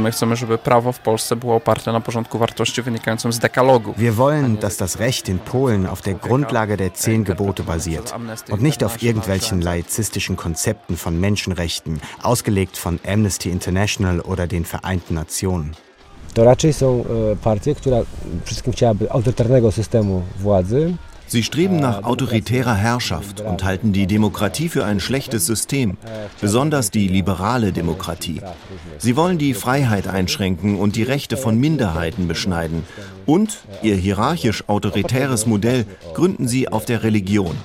My chcemy, żeby prawo w Polsce było oparte na porządku wartości wynikającym z dekalogu. Wir wollen, dass das Recht in Polen auf der Grundlage der zehn Gebote basiert und nicht auf irgendwelchen laizistischen Konzepten von Menschenrechten, ausgelegt von Amnesty International oder den Vereinten Nationen. To raczej są e, partie, która wszystkim chciałaby autorytarnego systemu władzy, Sie streben nach autoritärer Herrschaft und halten die Demokratie für ein schlechtes System, besonders die liberale Demokratie. Sie wollen die Freiheit einschränken und die Rechte von Minderheiten beschneiden. Und ihr hierarchisch-autoritäres Modell gründen sie auf der Religion.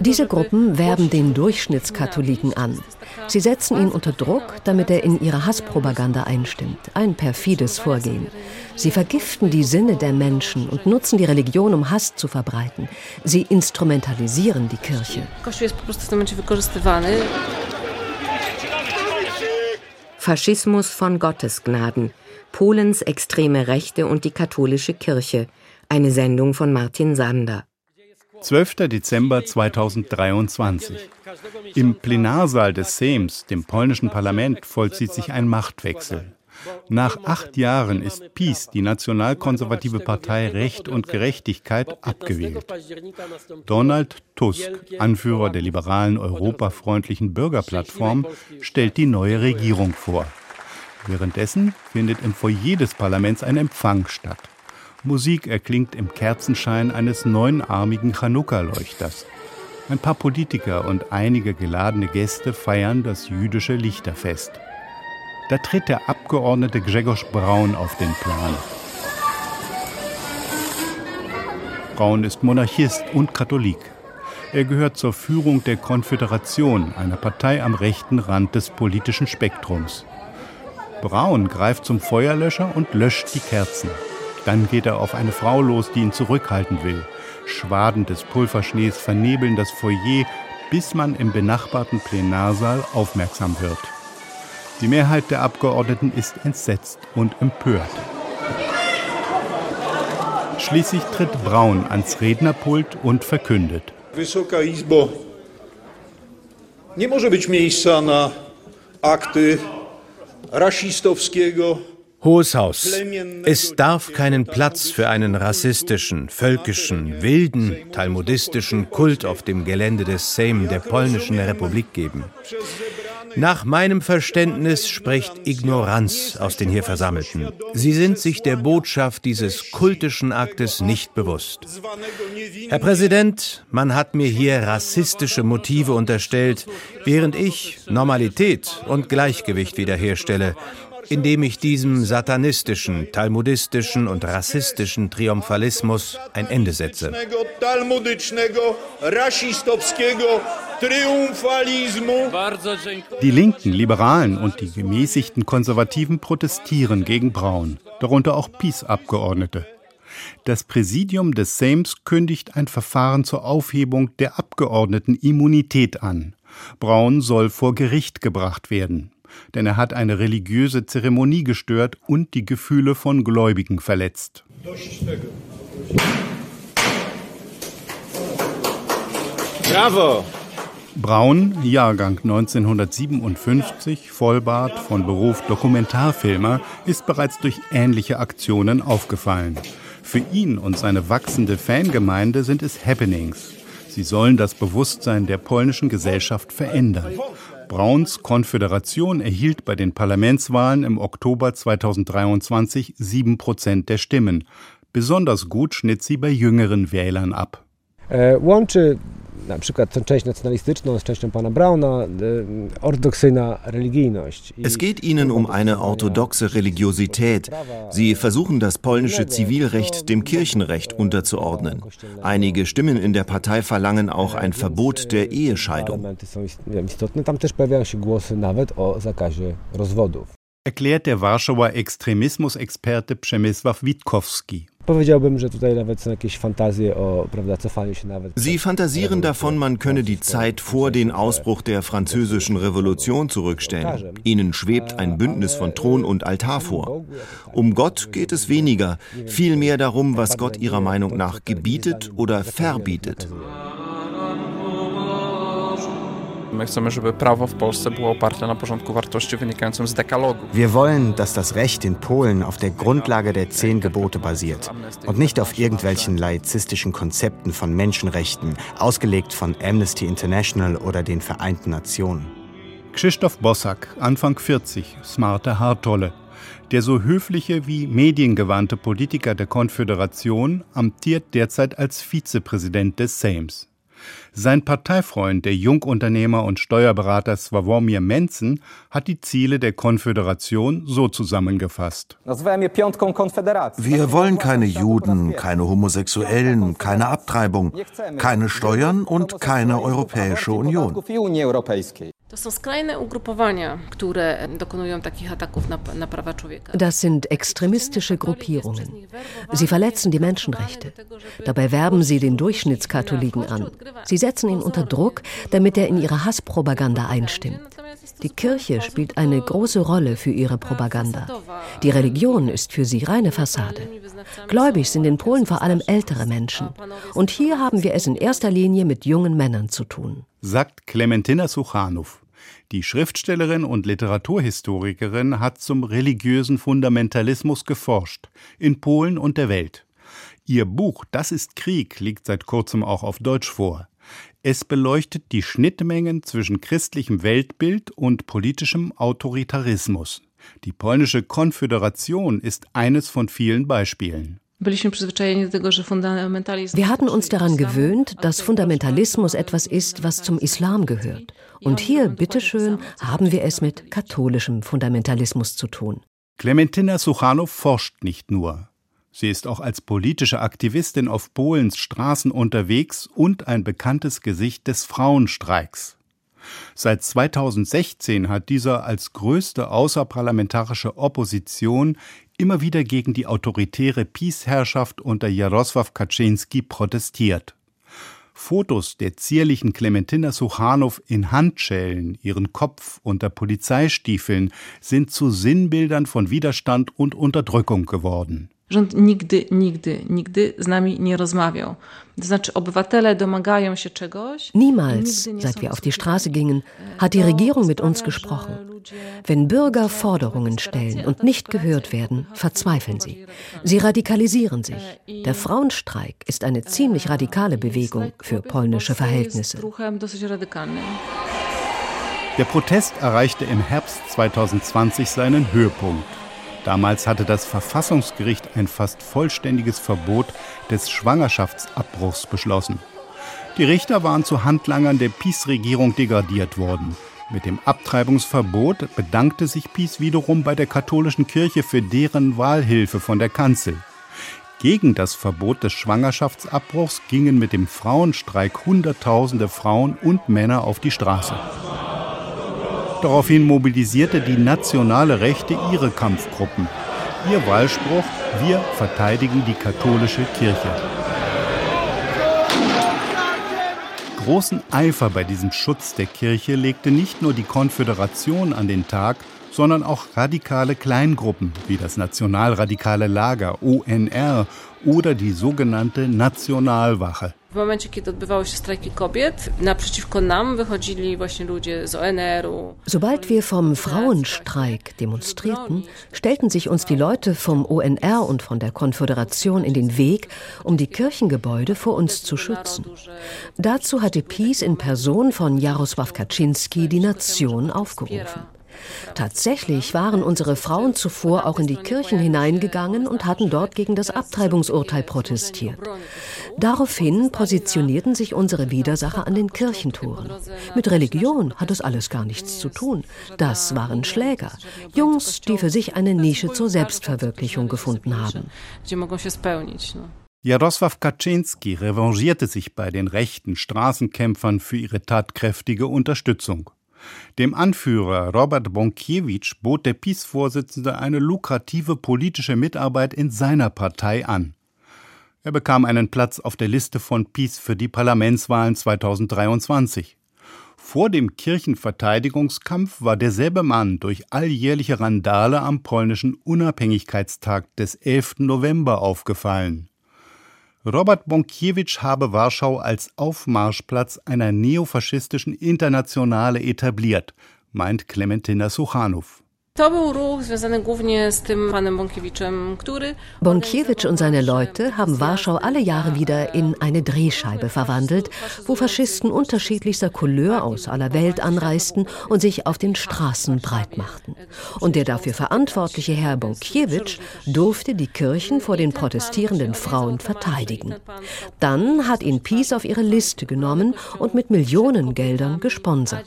Diese Gruppen werben den Durchschnittskatholiken an. Sie setzen ihn unter Druck, damit er in ihre Hasspropaganda einstimmt. Ein perfides Vorgehen. Sie vergiften die Sinne der Menschen und nutzen die Religion, um Hass zu verbreiten. Sie instrumentalisieren die Kirche. Faschismus von Gottesgnaden, Polens extreme Rechte und die katholische Kirche. Eine Sendung von Martin Sander. 12. Dezember 2023. Im Plenarsaal des Sejms, dem polnischen Parlament, vollzieht sich ein Machtwechsel. Nach acht Jahren ist PiS, die nationalkonservative Partei Recht und Gerechtigkeit, abgewählt. Donald Tusk, Anführer der liberalen europafreundlichen Bürgerplattform, stellt die neue Regierung vor. Währenddessen findet im Foyer des Parlaments ein Empfang statt. Musik erklingt im Kerzenschein eines neunarmigen Chanukka-Leuchters. Ein paar Politiker und einige geladene Gäste feiern das jüdische Lichterfest. Da tritt der Abgeordnete Grzegorz Braun auf den Plan. Braun ist Monarchist und Katholik. Er gehört zur Führung der Konföderation, einer Partei am rechten Rand des politischen Spektrums. Braun greift zum Feuerlöscher und löscht die Kerzen. Dann geht er auf eine Frau los, die ihn zurückhalten will. Schwaden des Pulverschnees vernebeln das Foyer, bis man im benachbarten Plenarsaal aufmerksam wird. Die Mehrheit der Abgeordneten ist entsetzt und empört. Schließlich tritt Braun ans Rednerpult und verkündet. Wysoka Izbo, nie może być miejsca na akty rasistowskiego Hohes Haus, es darf keinen Platz für einen rassistischen, völkischen, wilden, talmudistischen Kult auf dem Gelände des Sejm der Polnischen Republik geben. Nach meinem Verständnis spricht Ignoranz aus den hier Versammelten. Sie sind sich der Botschaft dieses kultischen Aktes nicht bewusst. Herr Präsident, man hat mir hier rassistische Motive unterstellt, während ich Normalität und Gleichgewicht wiederherstelle, indem ich diesem satanistischen, talmudistischen und rassistischen Triumphalismus ein Ende setze. Die linken Liberalen und die gemäßigten Konservativen protestieren gegen Braun, darunter auch PiS-Abgeordnete. Das Präsidium des Sejms kündigt ein Verfahren zur Aufhebung der Abgeordnetenimmunität an. Braun soll vor Gericht gebracht werden denn er hat eine religiöse Zeremonie gestört und die Gefühle von Gläubigen verletzt. Bravo! Braun, Jahrgang 1957, Vollbart, von Beruf Dokumentarfilmer, ist bereits durch ähnliche Aktionen aufgefallen. Für ihn und seine wachsende Fangemeinde sind es Happenings. Sie sollen das Bewusstsein der polnischen Gesellschaft verändern. Brauns Konföderation erhielt bei den Parlamentswahlen im Oktober 2023 sieben Prozent der Stimmen. Besonders gut schnitt sie bei jüngeren Wählern ab. E, łączy na przykład tę część nacjonalistyczną z częścią pana Brauna, e, ortodoksyjna religijność. Es geht ihnen um eine orthodoxe Religiosität. Sie versuchen das polnische Zivilrecht dem Kirchenrecht unterzuordnen. Einige Stimmen in der Partei verlangen auch ein Verbot der Ehescheidung. Tam też pojawiają się głosy nawet o zakazie rozwodów. Erklärt der Warschauer Extremismusexperte Przemysław Witkowski. Sie fantasieren davon, man könne die Zeit vor den Ausbruch der französischen Revolution zurückstellen. Ihnen schwebt ein Bündnis von Thron und Altar vor. Um Gott geht es weniger, vielmehr darum, was Gott ihrer Meinung nach gebietet oder verbietet. Wir wollen, dass das Recht in Polen auf der Grundlage der zehn Gebote basiert und nicht auf irgendwelchen laizistischen Konzepten von Menschenrechten, ausgelegt von Amnesty International oder den Vereinten Nationen. Krzysztof Bossack, Anfang 40, smarte Haartolle. Der so höfliche wie mediengewandte Politiker der Konföderation amtiert derzeit als Vizepräsident des Sejms. Sein Parteifreund, der Jungunternehmer und Steuerberater Sławomir Menzen, hat die Ziele der Konföderation so zusammengefasst. Wir wollen keine Juden, keine Homosexuellen, keine Abtreibung, keine Steuern und keine Europäische Union. Das sind extremistische Gruppierungen. Sie verletzen die Menschenrechte. Dabei werben sie den Durchschnittskatholiken an. Sie setzen ihn unter Druck, damit er in ihre Hasspropaganda einstimmt. Die Kirche spielt eine große Rolle für ihre Propaganda. Die Religion ist für sie reine Fassade. Gläubig sind in Polen vor allem ältere Menschen. Und hier haben wir es in erster Linie mit jungen Männern zu tun. Sagt Klementina Suchanow. Die Schriftstellerin und Literaturhistorikerin hat zum religiösen Fundamentalismus geforscht, in Polen und der Welt. Ihr Buch Das ist Krieg liegt seit kurzem auch auf Deutsch vor. Es beleuchtet die Schnittmengen zwischen christlichem Weltbild und politischem Autoritarismus. Die polnische Konföderation ist eines von vielen Beispielen. Wir hatten uns daran gewöhnt, dass Fundamentalismus etwas ist, was zum Islam gehört. Und hier, bitteschön, haben wir es mit katholischem Fundamentalismus zu tun. Klementina Suchanow forscht nicht nur. Sie ist auch als politische Aktivistin auf Polens Straßen unterwegs und ein bekanntes Gesicht des Frauenstreiks. Seit 2016 hat dieser als größte außerparlamentarische Opposition immer wieder gegen die autoritäre Peace-Herrschaft unter Jarosław Kaczynski protestiert. Fotos der zierlichen Clementina Suchanow in Handschellen, ihren Kopf unter Polizeistiefeln, sind zu Sinnbildern von Widerstand und Unterdrückung geworden. Rząd nigdy, nigdy, nigdy z nami nie rozmawiał. To znaczy, obywatele domagają się czegoś. Niemals, seit wir auf die Straße gingen, hat die Regierung mit uns gesprochen. Wenn Bürger Forderungen stellen und nicht gehört werden, verzweifeln sie. Sie radikalisieren sich. Der Frauenstreik ist eine ziemlich radikale Bewegung für polnische Verhältnisse. Der Protest erreichte im Herbst 2020 seinen Höhepunkt. Damals hatte das Verfassungsgericht ein fast vollständiges Verbot des Schwangerschaftsabbruchs beschlossen. Die Richter waren zu Handlangern der PiS-Regierung degradiert worden. Mit dem Abtreibungsverbot bedankte sich PiS wiederum bei der katholischen Kirche für deren Wahlhilfe von der Kanzel. Gegen das Verbot des Schwangerschaftsabbruchs gingen mit dem Frauenstreik Hunderttausende Frauen und Männer auf die Straße. Daraufhin mobilisierte die nationale Rechte ihre Kampfgruppen. Ihr Wahlspruch, wir verteidigen die katholische Kirche. Großen Eifer bei diesem Schutz der Kirche legte nicht nur die Konföderation an den Tag, sondern auch radikale Kleingruppen wie das nationalradikale Lager ONR oder die sogenannte Nationalwache. W momencie, kiedy odbywały się strajki kobiet, naprzeciwko nam wychodzili właśnie ludzie z ONR-u. Sobald wir vom Frauenstreik demonstrierten, stellten sich uns die Leute vom ONR und von der Konföderation in den Weg, um die Kirchengebäude vor uns zu schützen. Dazu hatte Peace in Person von Jarosław Kaczynski die Nation aufgerufen. Tatsächlich waren unsere Frauen zuvor auch in die Kirchen hineingegangen und hatten dort gegen das Abtreibungsurteil protestiert. Daraufhin positionierten sich unsere Widersacher an den Kirchentoren. Mit Religion hat es alles gar nichts zu tun. Das waren Schläger, Jungs, die für sich eine Nische zur Selbstverwirklichung gefunden haben. Jarosław Kaczynski revanchierte sich bei den rechten Straßenkämpfern für ihre tatkräftige Unterstützung. Dem Anführer Robert Bonkiewicz bot der PiS-Vorsitzende eine lukrative politische Mitarbeit in seiner Partei an. Er bekam einen Platz auf der Liste von PiS für die Parlamentswahlen 2023. Vor dem Kirchenverteidigungskampf war derselbe Mann durch alljährliche Randale am polnischen Unabhängigkeitstag des 11. November aufgefallen. Robert Bonkiewicz habe Warschau als Aufmarschplatz einer neofaschistischen Internationale etabliert, meint Klementina Suchanow. Bonkiewicz und seine Leute haben Warschau alle Jahre wieder in eine Drehscheibe verwandelt, wo Faschisten unterschiedlichster Couleur aus aller Welt anreisten und sich auf den Straßen breit machten. Und der dafür verantwortliche Herr Bonkiewicz durfte die Kirchen vor den protestierenden Frauen verteidigen. Dann hat ihn Peace auf ihre Liste genommen und mit Millionengeldern gesponsert.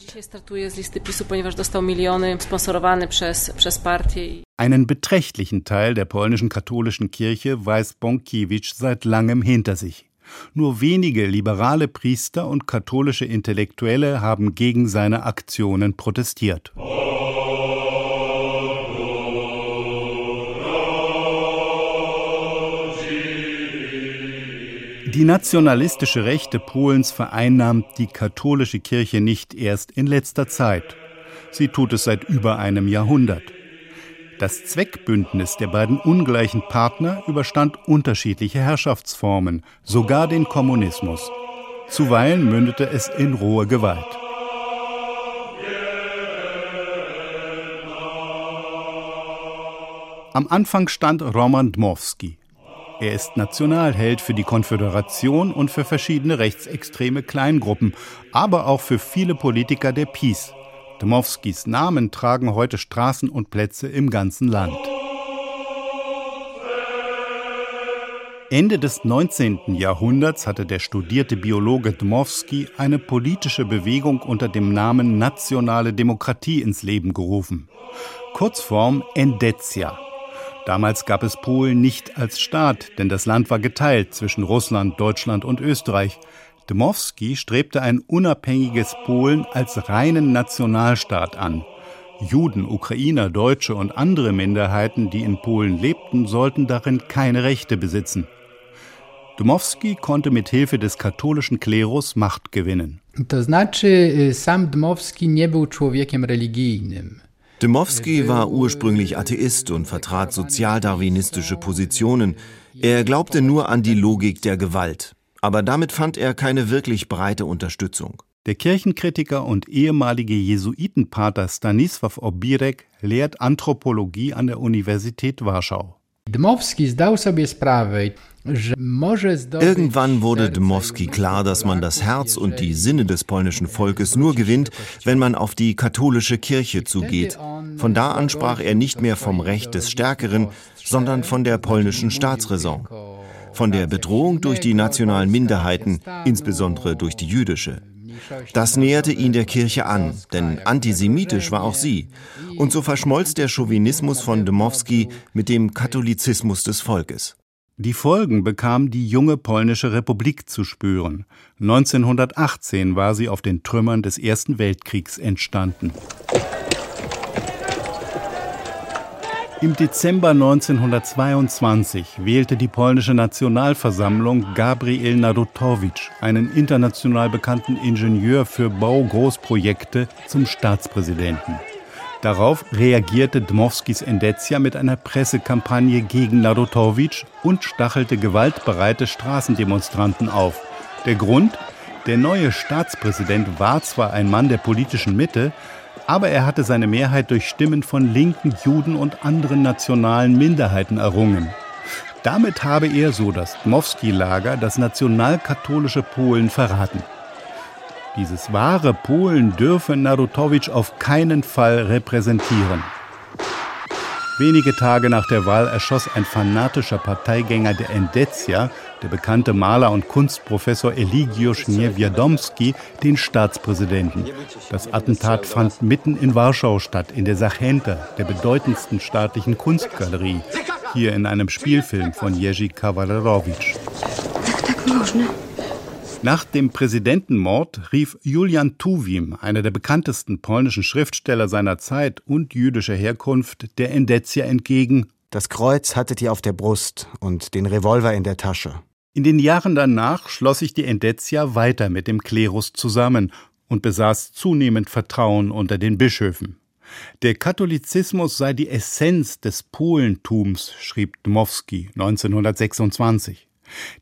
Einen beträchtlichen Teil der polnischen katholischen Kirche weiß Bąkiewicz seit langem hinter sich. Nur wenige liberale Priester und katholische Intellektuelle haben gegen seine Aktionen protestiert. Die nationalistische Rechte Polens vereinnahmt die katholische Kirche nicht erst in letzter Zeit. Sie tut es seit über einem Jahrhundert. Das Zweckbündnis der beiden ungleichen Partner überstand unterschiedliche Herrschaftsformen, sogar den Kommunismus. Zuweilen mündete es in rohe Gewalt. Am Anfang stand Roman Dmowski. Er ist Nationalheld für die Konföderation und für verschiedene rechtsextreme Kleingruppen, aber auch für viele Politiker der PiS, Dmowskis Namen tragen heute Straßen und Plätze im ganzen Land. Ende des 19. Jahrhunderts hatte der studierte Biologe Dmowski eine politische Bewegung unter dem Namen Nationale Demokratie ins Leben gerufen. Kurzform Endecja. Damals gab es Polen nicht als Staat, denn das Land war geteilt zwischen Russland, Deutschland und Österreich. Dmowski strebte ein unabhängiges Polen als reinen Nationalstaat an. Juden, Ukrainer, Deutsche und andere Minderheiten, die in Polen lebten, sollten darin keine Rechte besitzen. Dmowski konnte mit Hilfe des katholischen Klerus Macht gewinnen. To znaczy, sam Dmowski nie był człowiekiem religijnym. Dmowski war ursprünglich Atheist und vertrat sozialdarwinistische Positionen. Er glaubte nur an die Logik der Gewalt. Aber damit fand er keine wirklich breite Unterstützung. Der Kirchenkritiker und ehemalige Jesuitenpater Stanisław Obirek lehrt Anthropologie an der Universität Warschau. Irgendwann wurde Dmowski klar, dass man das Herz und die Sinne des polnischen Volkes nur gewinnt, wenn man auf die katholische Kirche zugeht. Von da an sprach er nicht mehr vom Recht des Stärkeren, sondern von der polnischen Staatsräson von der Bedrohung durch die nationalen Minderheiten, insbesondere durch die jüdische. Das näherte ihn der Kirche an, denn antisemitisch war auch sie. Und so verschmolz der Chauvinismus von Dmowski mit dem Katholizismus des Volkes. Die Folgen bekam die junge polnische Republik zu spüren. 1918 war sie auf den Trümmern des Ersten Weltkriegs entstanden. Im Dezember 1922 wählte die polnische Nationalversammlung Gabriel Narutowicz, einen international bekannten Ingenieur für Baugroßprojekte, zum Staatspräsidenten. Darauf reagierte Dmowskis Endecja mit einer Pressekampagne gegen Narutowicz und stachelte gewaltbereite Straßendemonstranten auf. Der Grund? Der neue Staatspräsident war zwar ein Mann der politischen Mitte, aber er hatte seine Mehrheit durch Stimmen von linken Juden und anderen nationalen Minderheiten errungen. Damit habe er, so das Dmowski-Lager, das nationalkatholische Polen verraten. Dieses wahre Polen dürfe Narutowicz auf keinen Fall repräsentieren. Wenige Tage nach der Wahl erschoss ein fanatischer Parteigänger der Endecja, der bekannte Maler und Kunstprofessor Eligiusz Niewiadomski, den Staatspräsidenten. Das Attentat fand mitten in Warschau statt, in der Sachenta, der bedeutendsten staatlichen Kunstgalerie, hier in einem Spielfilm von Jerzy Kawalerowicz. Nach dem Präsidentenmord rief Julian Tuwim, einer der bekanntesten polnischen Schriftsteller seiner Zeit und jüdischer Herkunft, der Endecja entgegen. Das Kreuz hattet ihr auf der Brust und den Revolver in der Tasche. In den Jahren danach schloss sich die Endecja weiter mit dem Klerus zusammen und besaß zunehmend Vertrauen unter den Bischöfen. Der Katholizismus sei die Essenz des Polentums, schrieb Dmowski 1926.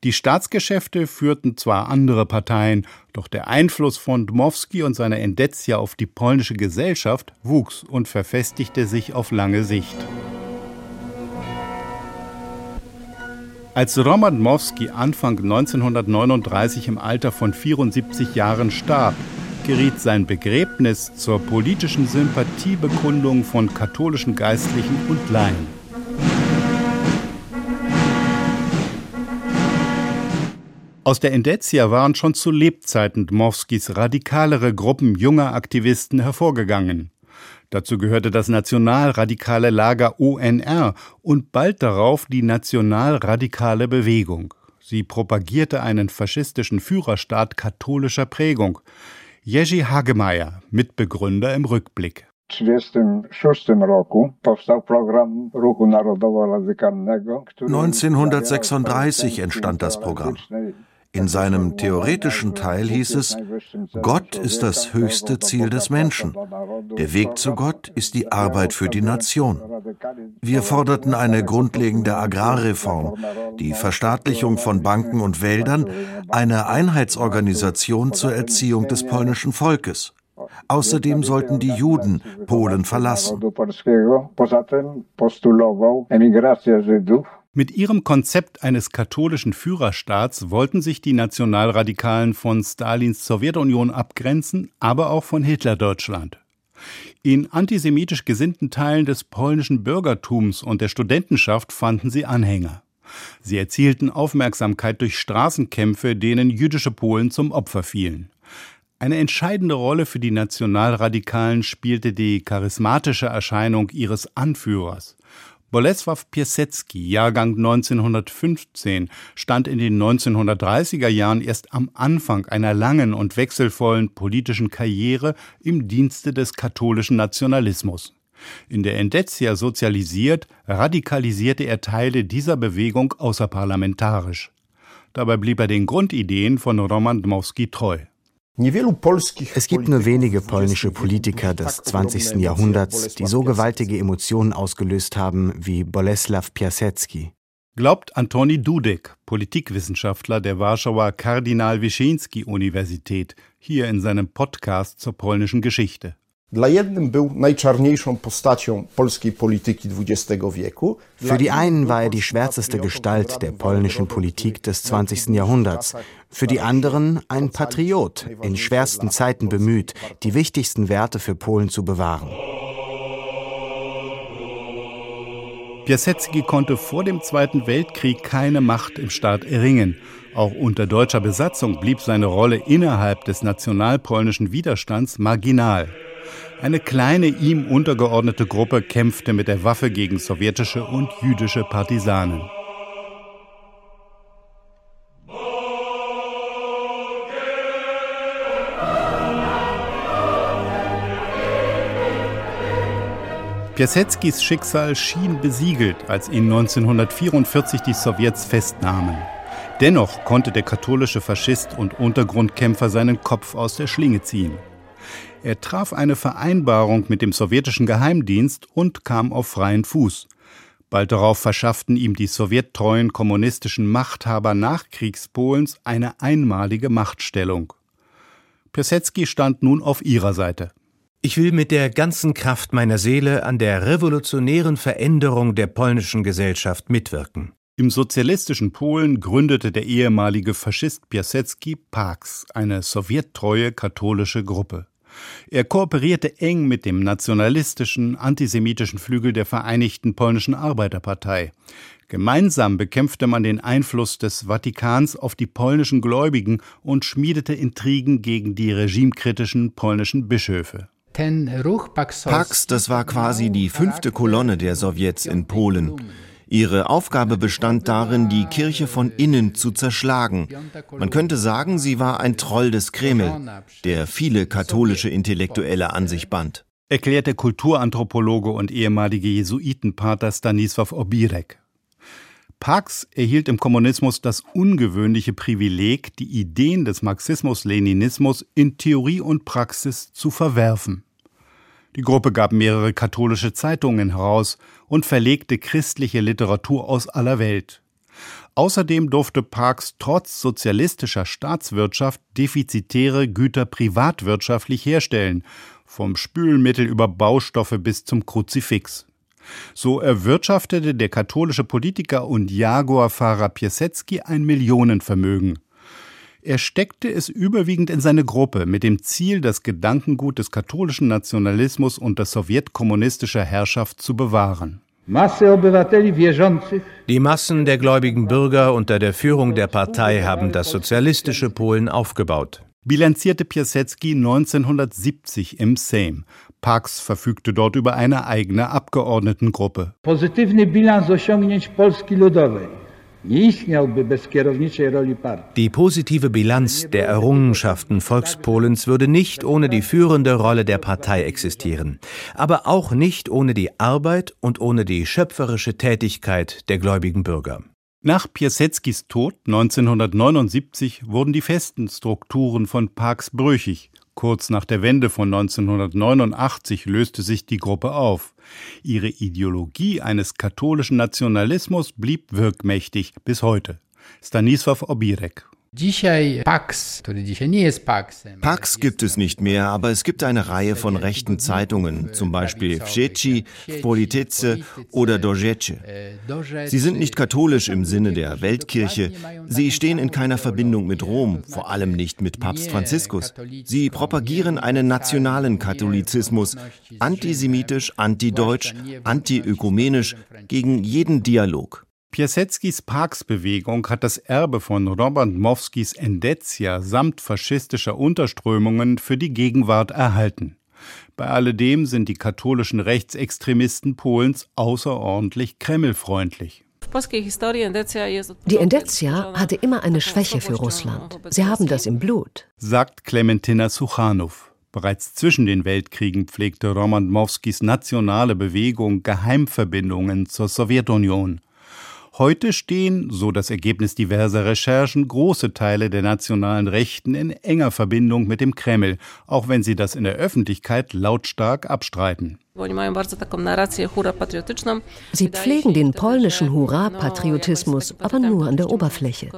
Die Staatsgeschäfte führten zwar andere Parteien, doch der Einfluss von Dmowski und seiner Endecja auf die polnische Gesellschaft wuchs und verfestigte sich auf lange Sicht. Als Roman Dmowski Anfang 1939 im Alter von 74 Jahren starb, geriet sein Begräbnis zur politischen Sympathiebekundung von katholischen Geistlichen und Laien. Aus der Endetia waren schon zu Lebzeiten Dmowskis radikalere Gruppen junger Aktivisten hervorgegangen. Dazu gehörte das nationalradikale Lager UNR und bald darauf die nationalradikale Bewegung. Sie propagierte einen faschistischen Führerstaat katholischer Prägung. Jerzy Hagemeyer, Mitbegründer im Rückblick. 1936 entstand das Programm. In seinem theoretischen Teil hieß es, Gott ist das höchste Ziel des Menschen. Der Weg zu Gott ist die Arbeit für die Nation. Wir forderten eine grundlegende Agrarreform, die Verstaatlichung von Banken und Wäldern, eine Einheitsorganisation zur Erziehung des polnischen Volkes. Außerdem sollten die Juden Polen verlassen. Mit ihrem Konzept eines katholischen Führerstaats wollten sich die Nationalradikalen von Stalins Sowjetunion abgrenzen, aber auch von Hitlerdeutschland. In antisemitisch gesinnten Teilen des polnischen Bürgertums und der Studentenschaft fanden sie Anhänger. Sie erzielten Aufmerksamkeit durch Straßenkämpfe, denen jüdische Polen zum Opfer fielen. Eine entscheidende Rolle für die Nationalradikalen spielte die charismatische Erscheinung ihres Anführers. Bolesław Piasecki, Jahrgang 1915, stand in den 1930er Jahren erst am Anfang einer langen und wechselvollen politischen Karriere im Dienste des katholischen Nationalismus. In der Endetia sozialisiert, radikalisierte er Teile dieser Bewegung außerparlamentarisch. Dabei blieb er den Grundideen von Roman Dmowski treu. Es gibt nur wenige polnische Politiker des 20. Jahrhunderts, die so gewaltige Emotionen ausgelöst haben wie Bolesław Piasecki. Glaubt Antoni Dudek, Politikwissenschaftler der Warschauer Kardinal-Wyszyński-Universität, hier in seinem Podcast zur polnischen Geschichte. Für die einen war er die schwärzeste Gestalt der polnischen Politik des 20. Jahrhunderts, für die anderen ein Patriot, in schwersten Zeiten bemüht, die wichtigsten Werte für Polen zu bewahren. Piasecki konnte vor dem Zweiten Weltkrieg keine Macht im Staat erringen. Auch unter deutscher Besatzung blieb seine Rolle innerhalb des nationalpolnischen Widerstands marginal. Eine kleine ihm untergeordnete Gruppe kämpfte mit der Waffe gegen sowjetische und jüdische Partisanen. Piaseckis Schicksal schien besiegelt, als ihn 1944 die Sowjets festnahmen. Dennoch konnte der katholische Faschist und Untergrundkämpfer seinen Kopf aus der Schlinge ziehen. Er traf eine Vereinbarung mit dem sowjetischen Geheimdienst und kam auf freien Fuß. Bald darauf verschafften ihm die sowjettreuen kommunistischen Machthaber Nachkriegspolens eine einmalige Machtstellung. Piasecki stand nun auf ihrer Seite. Ich will mit der ganzen Kraft meiner Seele an der revolutionären Veränderung der polnischen Gesellschaft mitwirken. Im sozialistischen Polen gründete der ehemalige Faschist Piasecki Pax, eine sowjettreue katholische Gruppe. Er kooperierte eng mit dem nationalistischen, antisemitischen Flügel der Vereinigten Polnischen Arbeiterpartei. Gemeinsam bekämpfte man den Einfluss des Vatikans auf die polnischen Gläubigen und schmiedete Intrigen gegen die regimekritischen polnischen Bischöfe. Pax, das war quasi die fünfte Kolonne der Sowjets in Polen. Ihre Aufgabe bestand darin, die Kirche von innen zu zerschlagen. Man könnte sagen, sie war ein Troll des Kreml, der viele katholische Intellektuelle an sich band. Erklärt der Kulturanthropologe und ehemalige Jesuitenpater Stanisław Obirek. Pax erhielt im Kommunismus das ungewöhnliche Privileg, die Ideen des Marxismus-Leninismus in Theorie und Praxis zu verwerfen. Die Gruppe gab mehrere katholische Zeitungen heraus und verlegte christliche Literatur aus aller Welt. Außerdem durfte Parks trotz sozialistischer Staatswirtschaft defizitäre Güter privatwirtschaftlich herstellen, vom Spülmittel über Baustoffe bis zum Kruzifix. So erwirtschaftete der katholische Politiker und Jaguar-Fahrer Piasecki ein Millionenvermögen. Er steckte es überwiegend in seine Gruppe mit dem Ziel, das Gedankengut des katholischen Nationalismus unter sowjetkommunistischer Herrschaft zu bewahren. Die Massen der gläubigen Bürger unter der Führung der Partei haben das sozialistische Polen aufgebaut. Bilanzierte Piasecki 1970 im Sejm. Pax verfügte dort über eine eigene Abgeordnetengruppe. Pozytywny bilans osiągnięć Polski Ludowej. Die positive Bilanz der Errungenschaften Volkspolens würde nicht ohne die führende Rolle der Partei existieren, aber auch nicht ohne die Arbeit und ohne die schöpferische Tätigkeit der gläubigen Bürger. Nach Piaseckis Tod 1979 wurden die festen Strukturen von Parks brüchig. Kurz nach der Wende von 1989 löste sich die Gruppe auf. Ihre Ideologie eines katholischen Nationalismus blieb wirkmächtig bis heute. Stanisław Obirek Pax gibt es nicht mehr, aber es gibt eine Reihe von rechten Zeitungen, zum Beispiel Wsieci, Politice oder Dojece. Sie sind nicht katholisch im Sinne der Weltkirche. Sie stehen in keiner Verbindung mit Rom, vor allem nicht mit Papst Franziskus. Sie propagieren einen nationalen Katholizismus, antisemitisch, antideutsch, antiökumenisch, gegen jeden Dialog. Piaseckis Parksbewegung hat das Erbe von Robert Mowskis Endetia samt faschistischer Unterströmungen für die Gegenwart erhalten. Bei alledem sind die katholischen Rechtsextremisten Polens außerordentlich kremlfreundlich. Die Endetia hatte immer eine Schwäche für Russland. Sie haben das im Blut, sagt Klementina Suchanow. Bereits zwischen den Weltkriegen pflegte Roman Mowskis nationale Bewegung Geheimverbindungen zur Sowjetunion. Heute stehen, so das Ergebnis diverser Recherchen, große Teile der nationalen Rechten in enger Verbindung mit dem Kreml, auch wenn sie das in der Öffentlichkeit lautstark abstreiten. Sie pflegen den polnischen Hurra-Patriotismus, aber nur an der Oberfläche.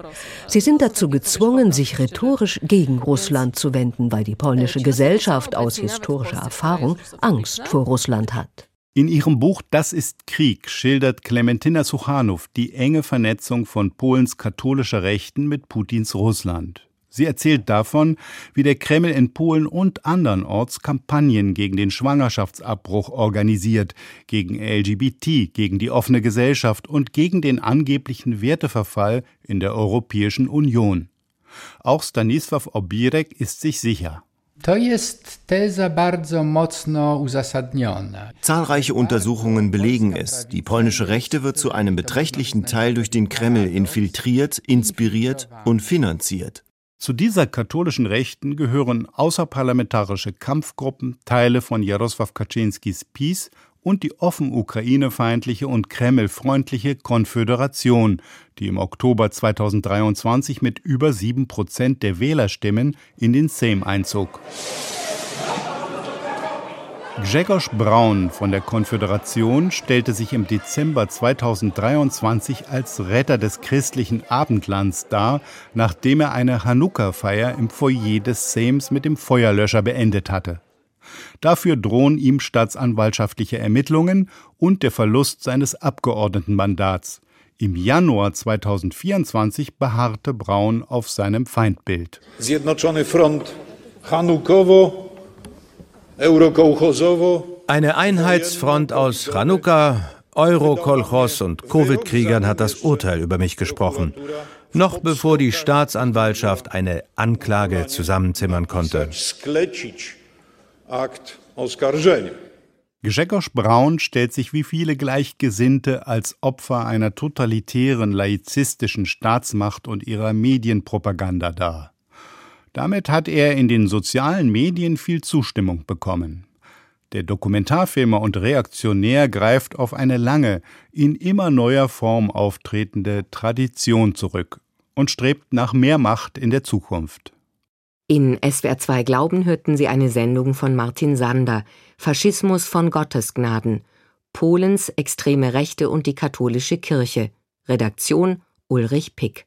Sie sind dazu gezwungen, sich rhetorisch gegen Russland zu wenden, weil die polnische Gesellschaft aus historischer Erfahrung Angst vor Russland hat. In ihrem Buch Das ist Krieg schildert Klementina Suchanow die enge Vernetzung von Polens katholischer Rechten mit Putins Russland. Sie erzählt davon, wie der Kreml in Polen und andernorts Kampagnen gegen den Schwangerschaftsabbruch organisiert, gegen LGBT, gegen die offene Gesellschaft und gegen den angeblichen Werteverfall in der Europäischen Union. Auch Stanisław Obirek ist sich sicher. Zahlreiche Untersuchungen belegen es. Die polnische Rechte wird zu einem beträchtlichen Teil durch den Kreml infiltriert, inspiriert und finanziert. Zu dieser katholischen Rechten gehören außerparlamentarische Kampfgruppen, Teile von Jarosław Kaczynskis PiS und die offen ukrainefeindliche und kremlfreundliche Konföderation, die im Oktober 2023 mit über sieben Prozent der Wählerstimmen in den Sejm einzog. Grzegorz Braun von der Konföderation stellte sich im Dezember 2023 als Retter des christlichen Abendlands dar, nachdem er eine Chanukka-Feier im Foyer des Sejms mit dem Feuerlöscher beendet hatte. Dafür drohen ihm staatsanwaltschaftliche Ermittlungen und der Verlust seines Abgeordnetenmandats. Im Januar 2024 beharrte Braun auf seinem Feindbild. Zjednoczony Front Hanukowo, Eurokołchosowo. Eine Einheitsfront aus Chanukka, Eurokolchos und Covid-Kriegern hat das Urteil über mich gesprochen. Noch bevor die Staatsanwaltschaft eine Anklage zusammenzimmern konnte. Akt oskarżenia. Grzegorz Braun stellt sich wie viele Gleichgesinnte als Opfer einer totalitären laizistischen Staatsmacht und ihrer Medienpropaganda dar. Damit hat er in den sozialen Medien viel Zustimmung bekommen. Der Dokumentarfilmer und Reaktionär greift auf eine lange, in immer neuer Form auftretende Tradition zurück und strebt nach mehr Macht in der Zukunft. In SWR 2 Glauben hörten Sie eine Sendung von Martin Sander, Faschismus von Gottesgnaden, Polens extreme Rechte und die katholische Kirche, Redaktion Ulrich Pick.